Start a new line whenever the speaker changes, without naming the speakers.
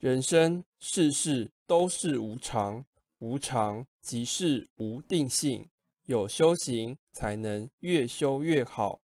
人生世事都是无常无常即是无定性有修行才能越修越好